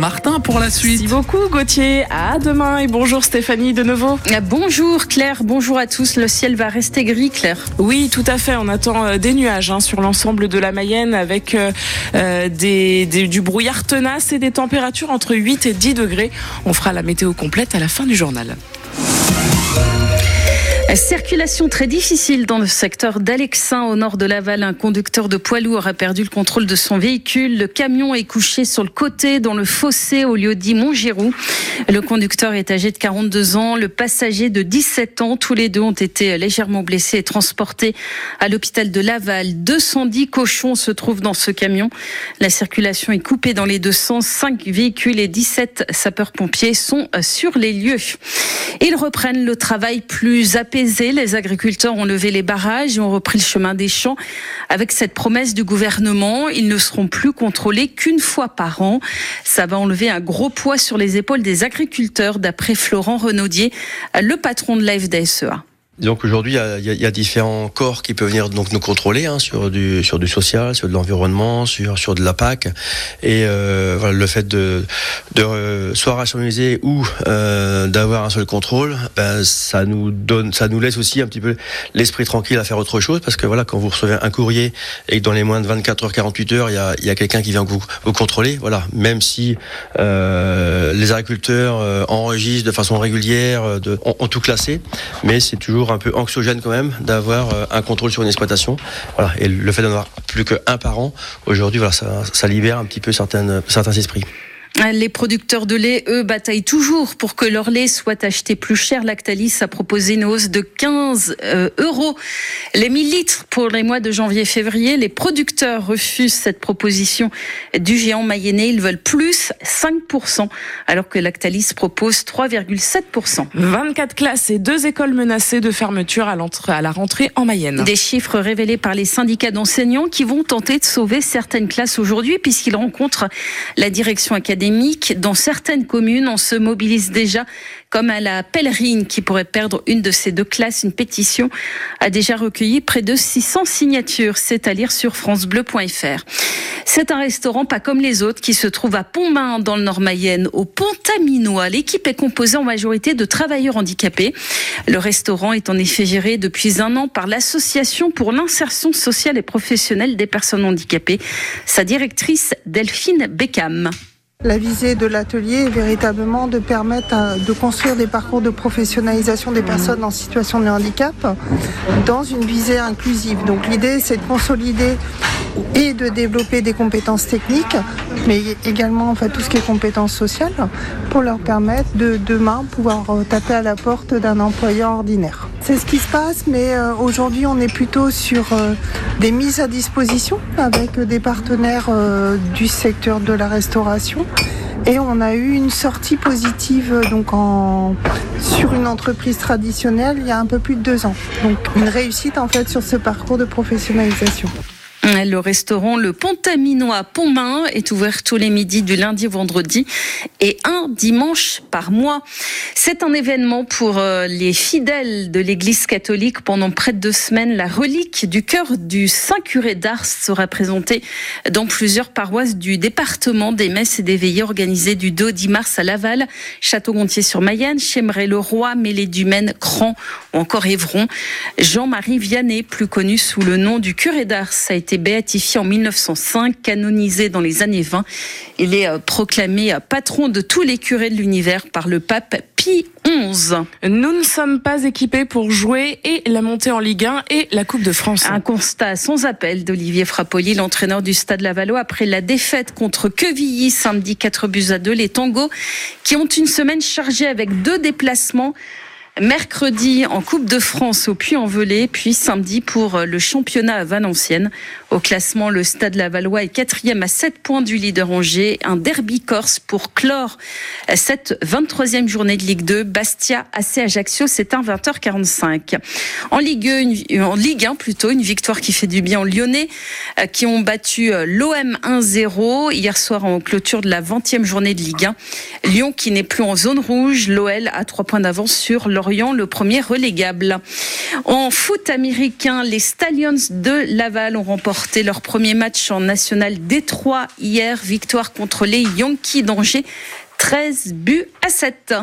Martin pour la suite. Merci beaucoup Gauthier. À demain et bonjour Stéphanie de nouveau. Bonjour Claire, bonjour à tous. Le ciel va rester gris Claire. Oui, tout à fait. On attend euh, des nuages hein, sur l'ensemble de la Mayenne avec euh, euh, des, des, du brouillard tenace et des températures entre 8 et 10 degrés. On fera la météo complète à la fin du journal. Circulation très difficile dans le secteur d'Alexin au nord de Laval. Un conducteur de poids lourd a perdu le contrôle de son véhicule. Le camion est couché sur le côté dans le fossé au lieu dit Montgiroux. Le conducteur est âgé de 42 ans, le passager de 17 ans. Tous les deux ont été légèrement blessés et transportés à l'hôpital de Laval. 210 cochons se trouvent dans ce camion. La circulation est coupée dans les deux sens. 5 véhicules et 17 sapeurs-pompiers sont sur les lieux. Ils reprennent le travail plus apaisé les agriculteurs ont levé les barrages et ont repris le chemin des champs. Avec cette promesse du gouvernement, ils ne seront plus contrôlés qu'une fois par an. Ça va enlever un gros poids sur les épaules des agriculteurs, d'après Florent Renaudier, le patron de la FDSEA. Donc aujourd'hui, il y, a, différents corps qui peuvent venir donc nous contrôler hein, sur du sur du social, sur de l'environnement, sur sur de la PAC. Et euh, voilà, le fait de, de euh, soit rationaliser ou euh, d'avoir un seul contrôle, ben, ça nous donne, ça nous laisse aussi un petit peu l'esprit tranquille à faire autre chose parce que voilà, quand vous recevez un courrier et que dans les moins de 24 heures, 48 heures, il y a, y a quelqu'un qui vient vous, vous contrôler, voilà, même si les agriculteurs enregistrent de façon régulière, de, ont tout classé, mais c'est toujours un peu anxiogène quand même d'avoir euh, un contrôle sur une exploitation. Voilà. Et le fait d'en avoir plus qu'un par an, aujourd'hui, voilà, ça, libère un petit peu certaines, certains esprits. Les producteurs de lait, eux, bataillent toujours pour que leur lait soit acheté plus cher. Lactalis a proposé une hausse de 15 euh, euros les 1000 litres pour les mois de janvier-février. Les producteurs refusent cette proposition du géant mayennais. Ils veulent plus 5%, alors que Lactalis propose 3,7%. 24 classes et deux écoles menacées de fermeture à, à la rentrée en Mayenne. Des chiffres révélés par les syndicats d'enseignants qui vont tenter de sauver certaines classes aujourd'hui puisqu'ils rencontrent la direction académique dans certaines communes, on se mobilise déjà comme à la Pèlerine qui pourrait perdre une de ses deux classes. Une pétition a déjà recueilli près de 600 signatures. C'est à lire sur francebleu.fr. C'est un restaurant pas comme les autres qui se trouve à Pontmain dans le Nord-Mayenne, au Pont-Aminois. L'équipe est composée en majorité de travailleurs handicapés. Le restaurant est en effet géré depuis un an par l'Association pour l'insertion sociale et professionnelle des personnes handicapées. Sa directrice Delphine Beckham. La visée de l'atelier est véritablement de permettre de construire des parcours de professionnalisation des personnes en situation de handicap dans une visée inclusive. Donc l'idée c'est de consolider et de développer des compétences techniques, mais également en fait, tout ce qui est compétences sociales pour leur permettre de demain pouvoir euh, taper à la porte d'un employeur ordinaire. C'est ce qui se passe, mais euh, aujourd'hui on est plutôt sur euh, des mises à disposition avec des partenaires du secteur de la restauration. Et on a eu une sortie positive donc sur une entreprise traditionnelle il y a un peu plus de deux ans. Donc une réussite en fait sur ce parcours de professionnalisation. Le restaurant Le Pontaminois Pontmain est ouvert tous les midis du lundi au vendredi et un dimanche par mois. C'est un événement pour euh, les fidèles de l'Église catholique. Pendant près de deux semaines, la relique du cœur du Saint Curé d'Ars sera présentée dans plusieurs paroisses du département des messes et des veillées organisées du 2 au 10 mars à Laval, Château-Gontier-sur-Mayenne, Chémeray-le-Roi, Mêlée-du-Maine, Cran ou encore Évron. Jean-Marie Vianney, plus connu sous le nom du Curé d'Ars, a été béatifié en 1905, canonisé dans les années 20. Il est euh, proclamé euh, patron de tous les curés de l'univers par le pape Pie XI. Nous ne sommes pas équipés pour jouer et la montée en Ligue 1 et la Coupe de France. Un constat sans appel d'Olivier Frappoli, l'entraîneur du Stade Lavallois, après la défaite contre Quevilly samedi 4 buts à 2. Les tangos qui ont une semaine chargée avec deux déplacements mercredi en Coupe de France au Puy-en-Velay, puis samedi pour le championnat à Valenciennes. Au classement, le Stade Lavallois est quatrième à 7 points du leader Angers. Un derby corse pour clore cette 23e journée de Ligue 2. Bastia, AC Ajaccio, c'est un 20h45. En Ligue 1, en Ligue 1 plutôt, une victoire qui fait du bien aux Lyonnais, euh, qui ont battu euh, l'OM 1-0 hier soir en clôture de la 20e journée de Ligue 1. Lyon qui n'est plus en zone rouge, l'OL a 3 points d'avance sur Lorient, le premier relégable. En foot américain, les Stallions de Laval ont remporté leur premier match en national Détroit hier. Victoire contre les Yankees d'Angers. 13 buts à 7.